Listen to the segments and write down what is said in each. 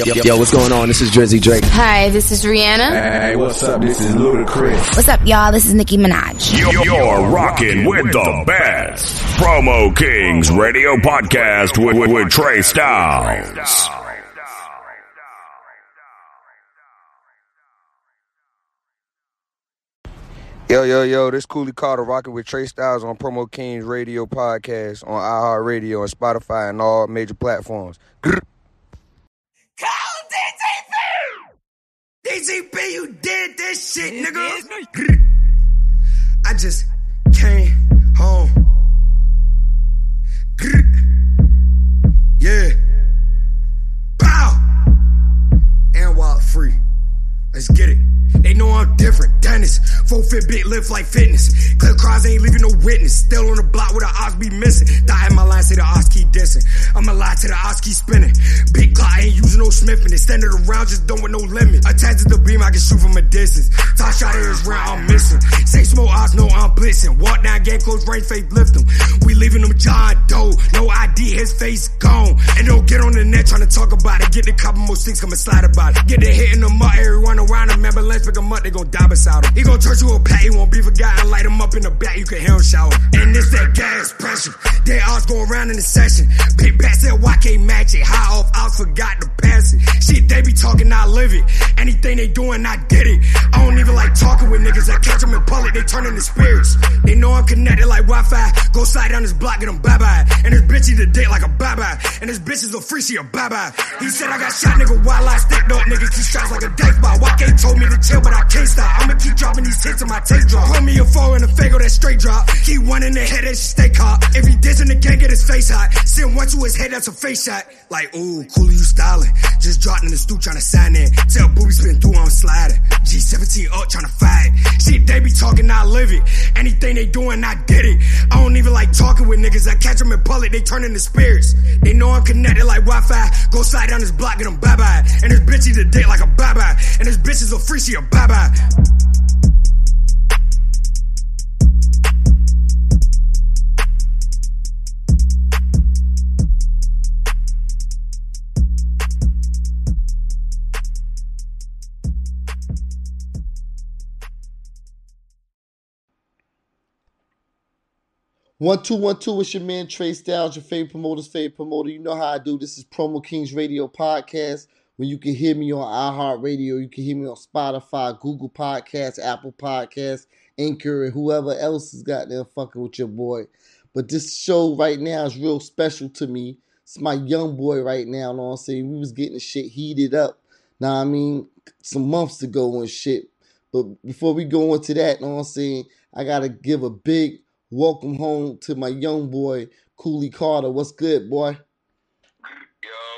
Yo, yo, yo, what's going on? This is Drizzy Drake. Hi, this is Rihanna. Hey, what's up? This is Ludacris. What's up, y'all? This is Nicki Minaj. You're, you're rocking with the best. Promo Kings Radio Podcast with, with, with Trey Styles. Yo, yo, yo, this Kooley Karter rocking with Trey Styles on Promo Kings Radio Podcast on iHeartRadio and Spotify and all major platforms. DGB, you did this shit, nigga. I just came home. Know I'm different. Dennis, full fit big lift like fitness. Clear cross ain't leaving no witness. Still on the block where the odds be missing. Die in my line, say the odds keep dissing. I'ma lie to the odds keep spinning. Big clock ain't using no smithing. Extended around, just don't with no limit. Attached to the beam, I can shoot from a distance. Top shot of his round, I'm missing. Say smoke odds, no I'm blitzing. Walk down, game close range, face lift. We leaving him John Doe. No ID, his face gone. And don't get on the net trying to talk about it. Get the couple more sticks, come and slide about it. Get the hit in the mud, everyone around him. Remember, let's pick him up, they gon' die beside him. He gon' turn to a pat, he won't be forgotten. Light him up in the back, you can hear him shout. And it's that gas pressure. They odds go around in the session. Big bat said, why can't match it? High off, I forgot to pass it. Shit, they be talking, I live it. Anything they doing, I did it. I don't even like talking with niggas. I catch them in public, they turn into spirits. They know I'm connected like Wi-Fi. Go slide down this block, get them bye-bye. And this bitch eat dick like a bye-bye. And this bitch is a free, she a bye-bye. He said I got shot, nigga, while I sticked up, niggas two shots like a ball. Why can't told me to chill, but I can't stop. I'ma keep dropping these hits till my tape drop. Put me a four and a fago that straight drop. Keep one in the head, that stay caught. If he dissing the gang, get his face hot. Send one to his head, that's a face shot. Like, ooh, cool, you styling. Just dropped in the stool trying to sign in. Tell booby spin through, I'm sliding. G17 up trying to fight. Shit, they be talking, I live it. Anything they doing, I did it. I don't even like talking with niggas. I catch them in public, they turn into spirits. They know I'm connected like Wi-Fi. Go slide down this block, get them bye-bye. And this bitch eat a dick like a bye-bye. And this bitch is a free, she a bye-bye. One two one two. It's your man Trey Styles, your favorite promoter's favorite promoter. You know how I do. This is Promo Kings Radio Podcast. When you can hear me on iHeartRadio, you can hear me on Spotify, Google Podcasts, Apple Podcasts, Anchor, and whoever else has got there fucking with your boy. But this show right now is real special to me. It's my young boy right now. You Know what I'm saying? We was getting shit heated up. Now I mean, some months ago and shit. But before we go into that, you know what I'm saying? I gotta give a big welcome home to my young boy, Kooley Karter. What's good, boy? Yo,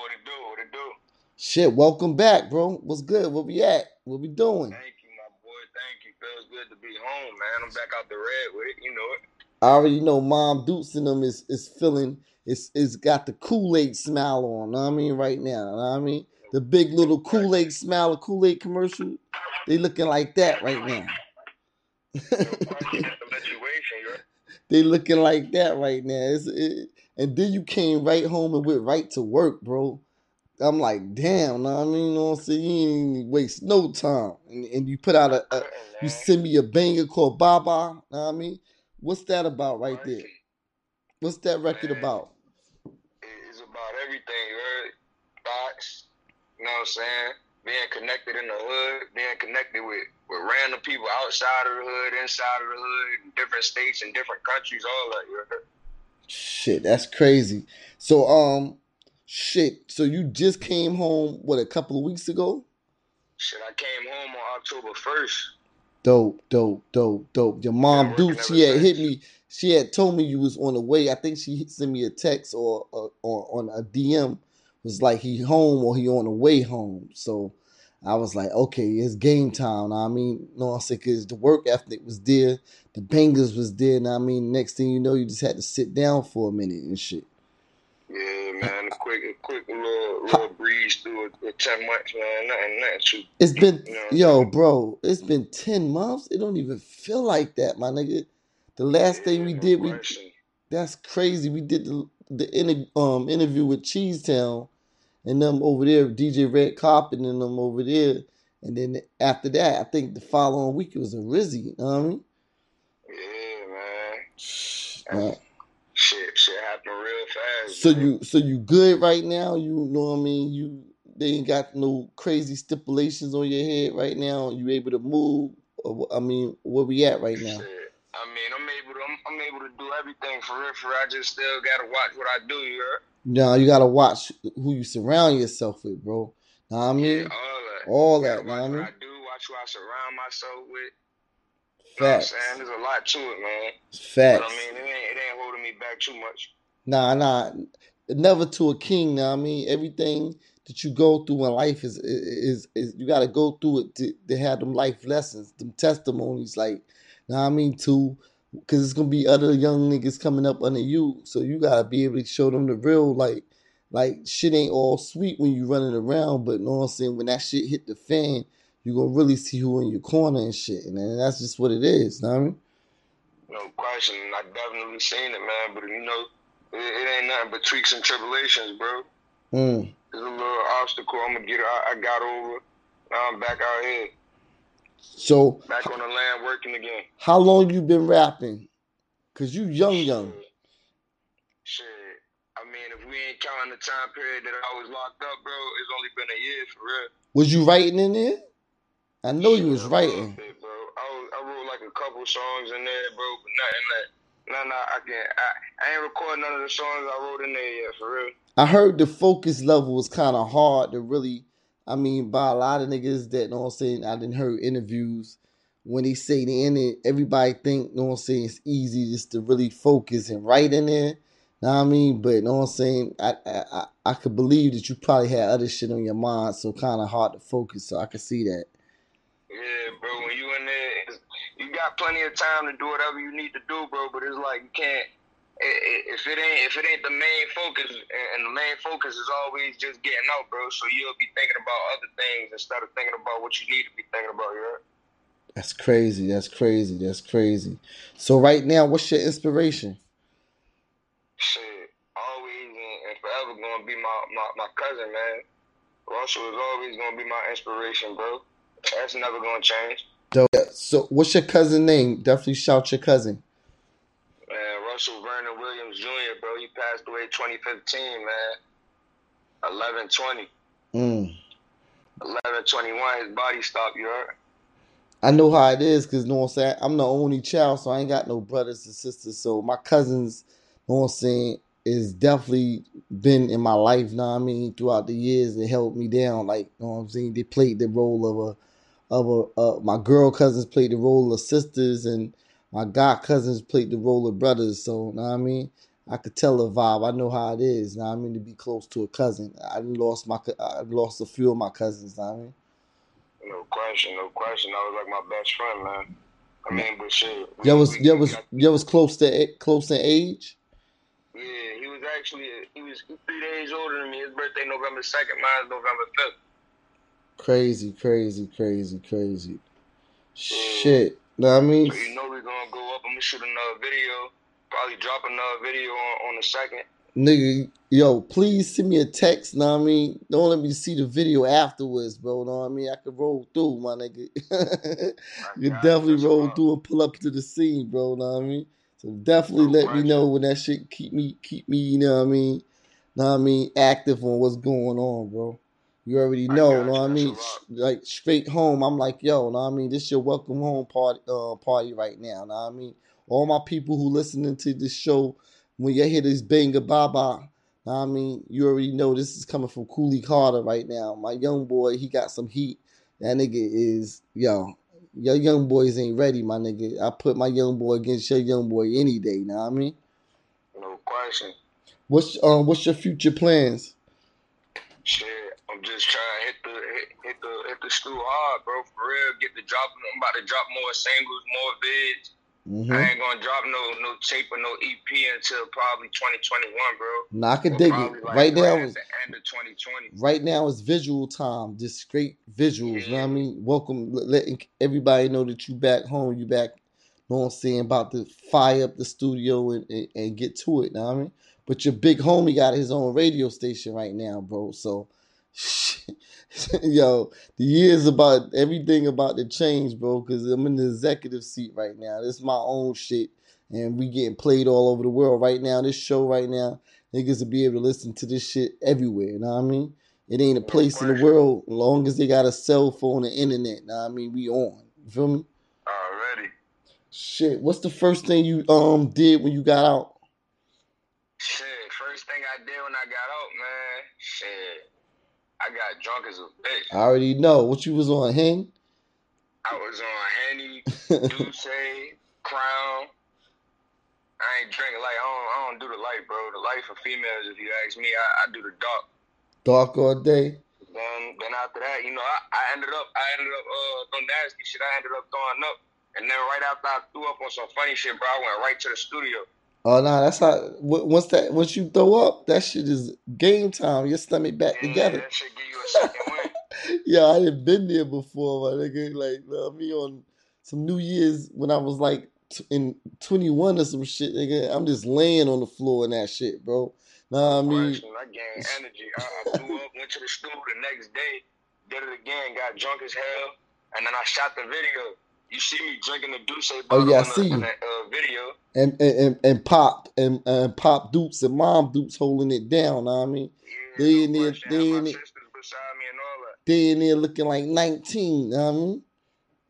what it do? What it do? Shit, welcome back, bro. What's good? Where we at? What we doing? Thank you, my boy. Thank you. Feels good to be home, man. I'm back out the red with it. You know it. I already know Mom Dukes in them is is feeling it's it's got the Kool-Aid smile on, know what I mean, right now. Know what I mean? The big little Kool-Aid smile, a Kool-Aid commercial. They looking like that right now. They looking like that right now. It's, it, and then you came right home and went right to work, bro. I'm like, damn, know what I mean? You know what I'm saying? You ain't waste no time. And, and you put out a, a you send me a banger called Baba, know what I mean? What's that about right there? What's that record about? It's about everything, heard? Thoughts, you know what I'm saying? Being connected in the hood, being connected with, with random people outside of the hood, inside of the hood, different states and different countries, all that, you heard? Shit, that's crazy. So, um, shit. So you just came home what a couple of weeks ago? Shit, I came home on October 1st. Dope, dope, dope, dope. Your mom, dude, she had hit me. She had told me you was on the way. I think she sent me a text or, or, or on a DM. Was like he home or he on the way home. So I was like, okay, it's game time. I mean, no, I said because the work ethic was there, the bangers was there. And I mean, next thing you know, you just had to sit down for a minute and shit. Yeah, man, a quick, a quick little, little breeze through a, a ten months, man. Nothing, nothing too. It's been, you know, yo, bro, it's been ten months. It don't even feel like that, my nigga. The last thing we did, we that's crazy. We did the the inter, um interview with Cheese Town, and them over there, DJ Red Carpet and them over there. And then after that, I think the following week it was a Rizzy. You know what I mean? Yeah, man. Man. Shit, shit happened real fast. So bro. you so you good right now? You know what I mean? You they ain't got no crazy stipulations on your head right now. You able to move? Or, I mean, where we at right now? Shit. I mean, I'm able to, I'm, I'm able to do everything for real. For real. I just still gotta watch what I do. You heard? Now you gotta watch who you surround yourself with, bro. Know I mean? Yeah, all that. All that, watch I mean? I do. Watch who I surround myself with. You know I'm Facts, saying? There's a lot to it, man. But facts. I mean, it ain't, it ain't holding me back too much. Nah, nah, never to a king. Know what I mean? Everything that you go through in life is is is you gotta go through it to, to have them life lessons, them testimonies. Like, know I mean? To because it's gonna be other young niggas coming up under you, so you gotta be able to show them the real like. Like shit ain't all sweet when you running around, but know what I'm saying? When that shit hit the fan, you gonna really see who in your corner and shit, and that's just what it is. Know what I mean? No question. I definitely seen it, man. But you know, it, it ain't nothing but tweaks and tribulations, bro. Mm. There's a little obstacle I'm gonna get. I, I got over. Now I'm back out here, So back on the land working again. how long you been rapping? Cause you young, young. Shit. I mean, if we ain't counting the time period that I was locked up, bro, it's only been a year for real. Was you writing in there? I know you was writing. bit, bro. I, I wrote like a couple songs in there, bro, but nothing that. Nah, nah, I can't. I, I ain't recording none of the songs I wrote in there yet, for real. I heard the focus level was kind of hard to really. I mean, by a lot of niggas that know what I'm saying. I didn't heard interviews when they say the end. Everybody think you know what I'm saying. It's easy just to really focus and write in there. Know what I mean? But you know what I'm saying. I I I, I could believe that you probably had other shit on your mind, so kind of hard to focus. So I could see that. Yeah, bro. When you in there, you got plenty of time to do whatever you need to do, bro. But it's like you can't. If it ain't if it ain't the main focus, and the main focus is always just getting out, bro. So you'll be thinking about other things instead of thinking about what you need to be thinking about. Heard? That's crazy. That's crazy. That's crazy. So right now, what's your inspiration? Shit, always and, and forever gonna be my, my my cousin, man. Russell is always gonna be my inspiration, bro. That's never gonna change. Dope. So what's your cousin name? Definitely shout your cousin. Man, Russell Vernon Williams Jr., bro, he passed away 2015, man. 1120. Mm. 1121, his body stopped, you heard? I know how it is because, know what I'm saying? I'm the only child, so I ain't got no brothers and sisters. So my cousins, know what I'm saying, is definitely been in my life, know what I mean, throughout the years. They held me down. Like, know what I'm saying? They played the role of a, of a, uh, my girl cousins played the role of sisters, and my god cousins played the role of brothers. So, know what I mean? I could tell a vibe. I know how it is. What I mean to be close to a cousin. I lost my, I lost a few of my cousins. I mean. No question, no question. I was like my best friend, man. I mean, but shit. Y'all was y'all was y'all was close to a- close in age. Yeah, he was actually, he was three days older than me. His birthday November 2nd, mine's November 5th. Crazy, crazy, crazy, crazy. Shit. Know what I mean? So you know we're gonna go up. I'm gonna shoot another video. Probably drop another video on, on the second. Nigga, yo, please send me a text, know what I mean? Don't let me see the video afterwards, bro. Know what I mean? I could roll through, my nigga. you definitely roll through and pull up to the scene, bro, know what I mean? So definitely No let me know when that shit keep me keep me, you know what I mean? Know what I mean, active on what's going on, bro. You already know, got know what I mean? That's a Sh- Like straight home, I'm like, yo, know what I mean? This your welcome home party uh party right now, know what I mean? All my people who listening to this show, when you hear this banger baba, know what I mean, you already know this is coming from Kooley Karter right now. My young boy, he got some heat. That nigga is yo, your young boys ain't ready, my nigga. I put my young boy against your young boy any day, know what I mean? No question. What's um what's your future plans? Shit, I'm just trying to hit the hit, hit the hit the stool hard, bro. For real, get the drop. I'm about to drop more singles, more vids. hmm I ain't gonna drop no no tape or no EP until probably 2021, bro. Nah, I can Or dig it. like Right now is the end of 2020. right now is visual time. Just straight visuals. You know what I mean? Welcome, letting everybody know that you back home. You back. Know what I'm saying? About to fire up the studio and, and, and get to it. You Know what I mean? But your big homie got his own radio station right now, bro. So Yo, the years about everything about to change, bro. Cause I'm in the executive seat right now. This is my own shit, and we getting played all over the world right now. This show right now, niggas will be able to listen to this shit everywhere. You know what I mean? It ain't a place in the world long as they got a cell phone and internet. Know what I mean? We on. You feel me? Already. Shit. What's the first thing you um did when you got out? Shit, first thing I did when I got out, man, shit, I got drunk as a bitch. I already know what you was on. Hen. I was on Henny, D'ussé, Crown. I ain't drinking like I don't, I don't do the light, bro. The light for females, if you ask me, I, I do the dark. Dark all day. Then then after that, you know, I, I ended up I ended up uh nasty shit. I ended up throwing up. And then right after I threw up on some funny shit, bro, I went right to the studio. Oh no, that's how. w- Once that, once you throw up, that shit is game time. Your stomach back Yeah, together. that shit give you a second win. Yeah, I done been there before, my nigga. Like uh, me on some New Year's when I was like t- in 21 or some shit, nigga. I'm just laying on the floor and that shit, bro. Nah, I mean, Question, I gained energy. I, I threw up, went to the studio the next day, did it again, got drunk as hell, and then I shot the video. You see me drinking the D'ussé Oh, bottle yeah, I see in you. the uh, video. and and and, and pop and and pop dupes and mom dupes holding it down. I mean, Yeah, they in there, they in there, sisters me and all that. they in there looking like 19. Know what I mean,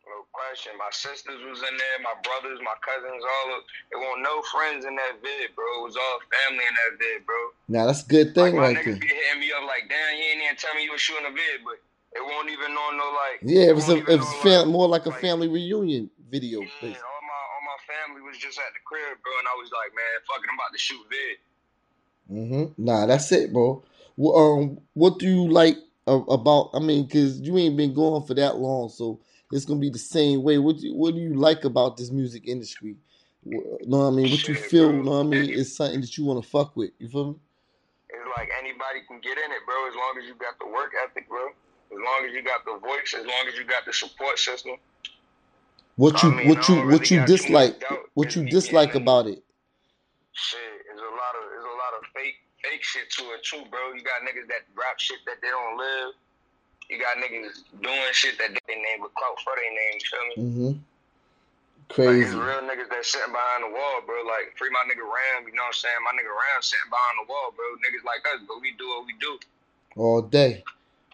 No question. My sisters was in there, my brothers, my cousins, all of it. Wasn't no friends in that vid, bro. It was all family in that vid, bro. now that's a good Like thing my right there. be hitting me up like, damn, you ain't even tell me you was shooting a vid, but it won't even on no like. Yeah, it was a, it was fam- like- more like a like- family reunion video. Yeah, basically. all my all my family was just at the crib, bro, and I was like, man, fuck it, I'm about to shoot vid. Mm-hmm. Nah, that's it, bro. Well, um, what do you like about? I mean, cause you ain't been going for that long, so it's gonna be the same way. What do you, what do you like about this music industry? Know what I mean? What you feel? bro. Know what I mean? It's something that you want to fuck with. You feel me? It's like anybody can get in it, bro, as long as you got the work ethic, bro. As long as you got the voice, as long as you got the support system. What I you mean, what you don't what you got too much dislike? What you dislike about it? Shit, there's a lot of there's a lot of fake fake shit to it too, bro. You got niggas that rap shit that they don't live. You got niggas doing shit that they name but clout for their name. You feel me? Mm-hmm. Like Crazy. it's real niggas that sitting behind the wall, bro. Like free my nigga Ram, you know what I'm saying? My nigga Ram sitting behind the wall, bro. Niggas like us, but we do what we do. All day,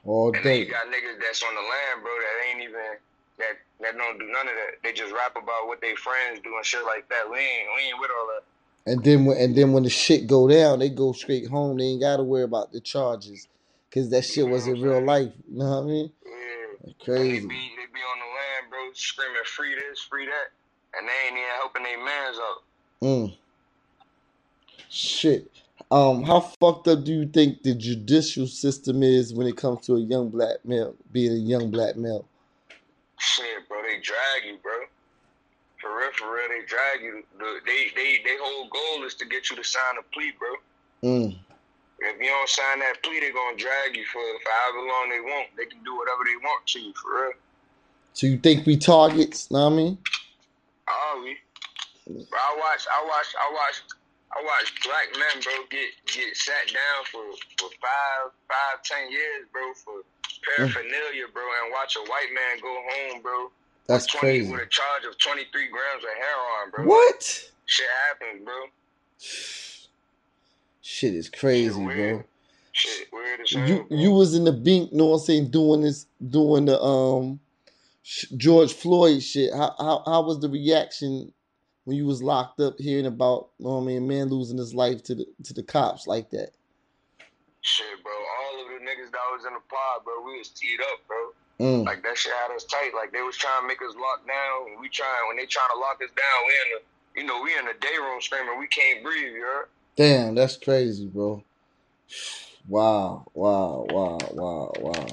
all And then you day. got niggas that's on the land, bro, that ain't even that that don't do none of that. They just rap about what they friends do and shit like that. We ain't we ain't with all that. And then when and then when the shit go down, they go straight home. They ain't got to worry about the charges, cause that shit was in real life. You know what I mean? Yeah. And they Crazy. be they be on the land, bro, screaming free this, free that, and they ain't even helping their mans out. Mm. Shit. Um, how fucked up do you think the judicial system is when it comes to a young black male being a young black male? Shit, bro, they drag you, bro. For real, for real, they drag you. The, they they they whole goal is to get you to sign a plea, bro. Mm. If you don't sign that plea, they're gonna drag you for, for however long they want. They can do whatever they want to you, for real. So you think we targets? Know what I mean? Oh, we. Bro, I watch, I watch, I watch, I watch black men, bro, get get sat down for for five, five, ten years, bro, for paraphernalia, bro, and watch a white man go home, bro. That's 20, crazy. With a charge of twenty three grams of heroin, bro. What? Shit happens, bro. Shit is crazy, Shit bro. Shit weird as hell. You bro. you was in the bink, know what I'm saying, doing this, doing the um George Floyd shit. How how how was the reaction when you was locked up, hearing about, you know what I mean, a man losing his life to the to the cops like that? Shit, bro. All of the niggas that was in the pod, bro, we was teed up, bro. Mm. Like that shit had us tight. Like they was trying to make us lock down. We trying when they trying to lock us down. We in the, you know, we in the day room screaming. We can't breathe. You heard? Damn, that's crazy, bro. Wow, wow, wow, wow, wow.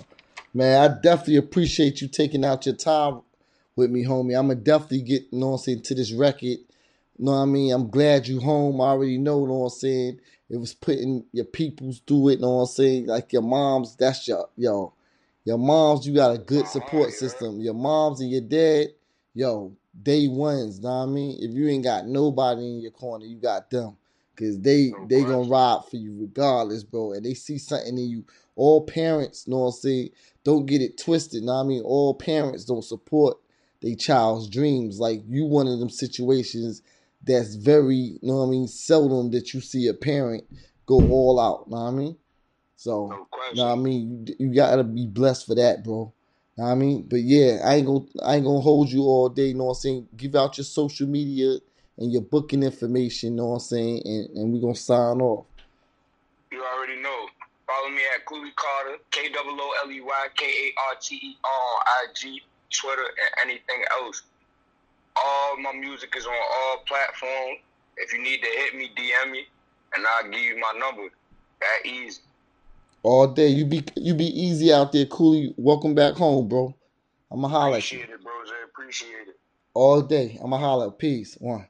Man, I definitely appreciate you taking out your time with me, homie. I'ma definitely get, you know I'm saying, to this record. You know what I mean? I'm glad you home. I already know, you know what I'm saying? It was putting your peoples through it, you know what I'm saying? Like your moms, that's your yo. Your moms, you got a good support system. Your moms and your dad, yo, day ones, know what I mean? If you ain't got nobody in your corner, you got them. Cause they they gonna ride for you regardless, bro. And they see something in you all parents, know what I'm saying, don't get it twisted. Know what I mean? All parents don't support their child's dreams. Like you one of them situations that's very, you know what I mean, seldom that you see a parent go all out. Know what I mean? So, No know what I mean, you, you gotta be blessed for that, bro. You know what I mean, but yeah, I ain't gonna, I ain't gonna hold you all day. Know what I'm saying? Give out your social media and your booking information. Know what I'm saying? And, and we gonna sign off. You already know. Follow me at Kooley Karter, K O O L E Y K A R T E R on IG, Twitter, and anything else. All my music is on all platforms. If you need to hit me, DM me, and I'll give you my number. That easy. All day. You be you be easy out there, Kooley. Welcome back home, bro. I'ma holler. Appreciate it, bros. I appreciate it. All day. I'ma holler. Peace. One.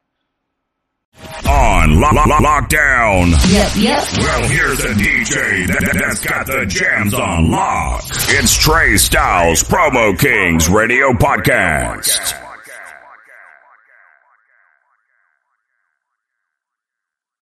On lo- lo- lockdown. Yep, yep. Well, here's the DJ that, that's got the jams on lock. It's Trey Styles, Promo Kings Radio Podcast.